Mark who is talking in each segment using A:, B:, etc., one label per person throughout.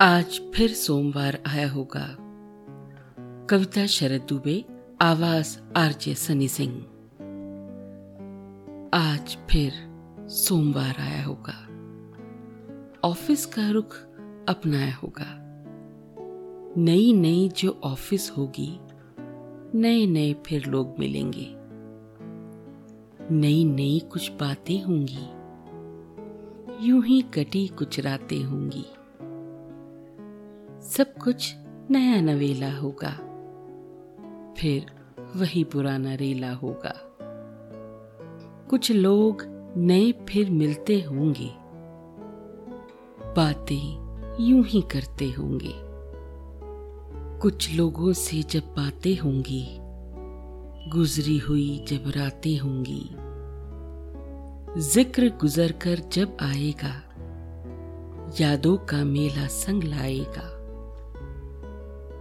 A: आज फिर सोमवार आया होगा। कविता शरद दुबे, आवाज़ आरजे सनी सिंह। आज फिर सोमवार आया होगा। ऑफ़िस का रुख अपनाया होगा। नई नई जो ऑफ़िस होगी नए नए फिर लोग मिलेंगे। नई नई कुछ बातें होंगी, यूँ ही कटी कुछ रातें होंगी। सब कुछ नया नवेला होगा। फिर वही पुराना रेला होगा। कुछ लोग नए फिर मिलते होंगे। बातें यूँ ही करते होंगे। कुछ लोगों से जब बातें होंगी, गुजरी हुई जब रातें होंगी। ज़िक्र गुजर कर जब आएगा, यादों का मेला संग लाएगा।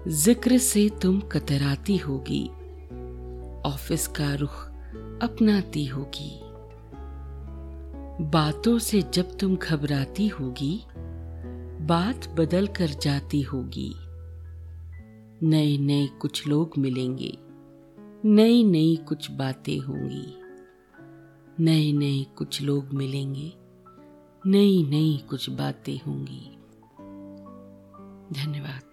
A: ज़िक्र से तुम कतराती होगी। ऑफ़िस का रुख अपनाती होगी। बातों से जब तुम घबराती होगी, बात बदल कर जाती होगी। नए नए कुछ लोग मिलेंगे नई नई कुछ बातें होंगी। नए नए कुछ लोग मिलेंगे नई नई कुछ बातें होंगी। धन्यवाद।